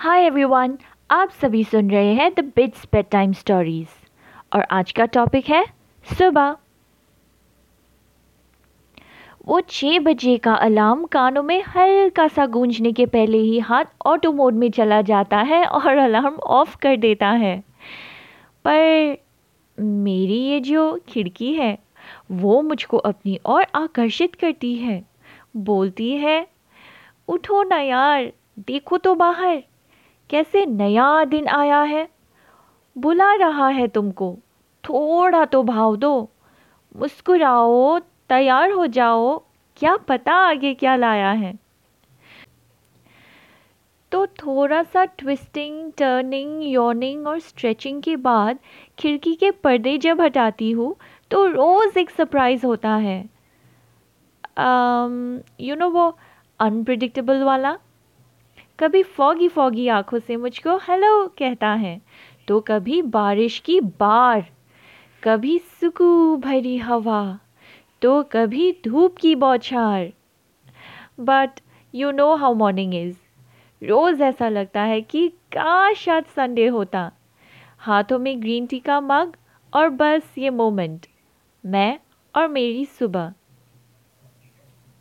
Hi everyone आप सभी सुन रहे हैं the bits bedtime stories और आज का टॉपिक है सुबह. वो छः बजे का अलार्म कानों में हल्का सा गूंजने के पहले ही हाथ ऑटो मोड में चला जाता है और अलार्म ऑफ़ कर देता है। पर मेरी ये जो खिड़की है, वो मुझको अपनी ओर आकर्षित करती है। बोलती है, उठो ना यार, देखो तो बाहर। कैसे नया दिन आया है? बुला रहा है तुमको। थोड़ा तो भाव दो। मुस्कुराओ, तैयार हो जाओ। क्या पता आगे क्या लाया है। तो थोड़ा सा ट्विस्टिंग टर्निंग योनिंग और स्ट्रेचिंग के बाद खिड़की के पर्दे जब हटाती हूँ तो रोज़ एक सरप्राइज़ होता है। यू नो you know वो अनप्रिडिक्टेबल वाला? कभी फॉगी फॉगी आँखों से मुझको हेलो कहता है। तो कभी बारिश की बार, कभी सुकू भरी हवा तो कभी धूप की बौछार। But you know how morning is रोज़ ऐसा लगता है कि काश आज संडे होता। हाथों में ग्रीन टी का मग और बस ये मोमेंट मैं और मेरी सुबह।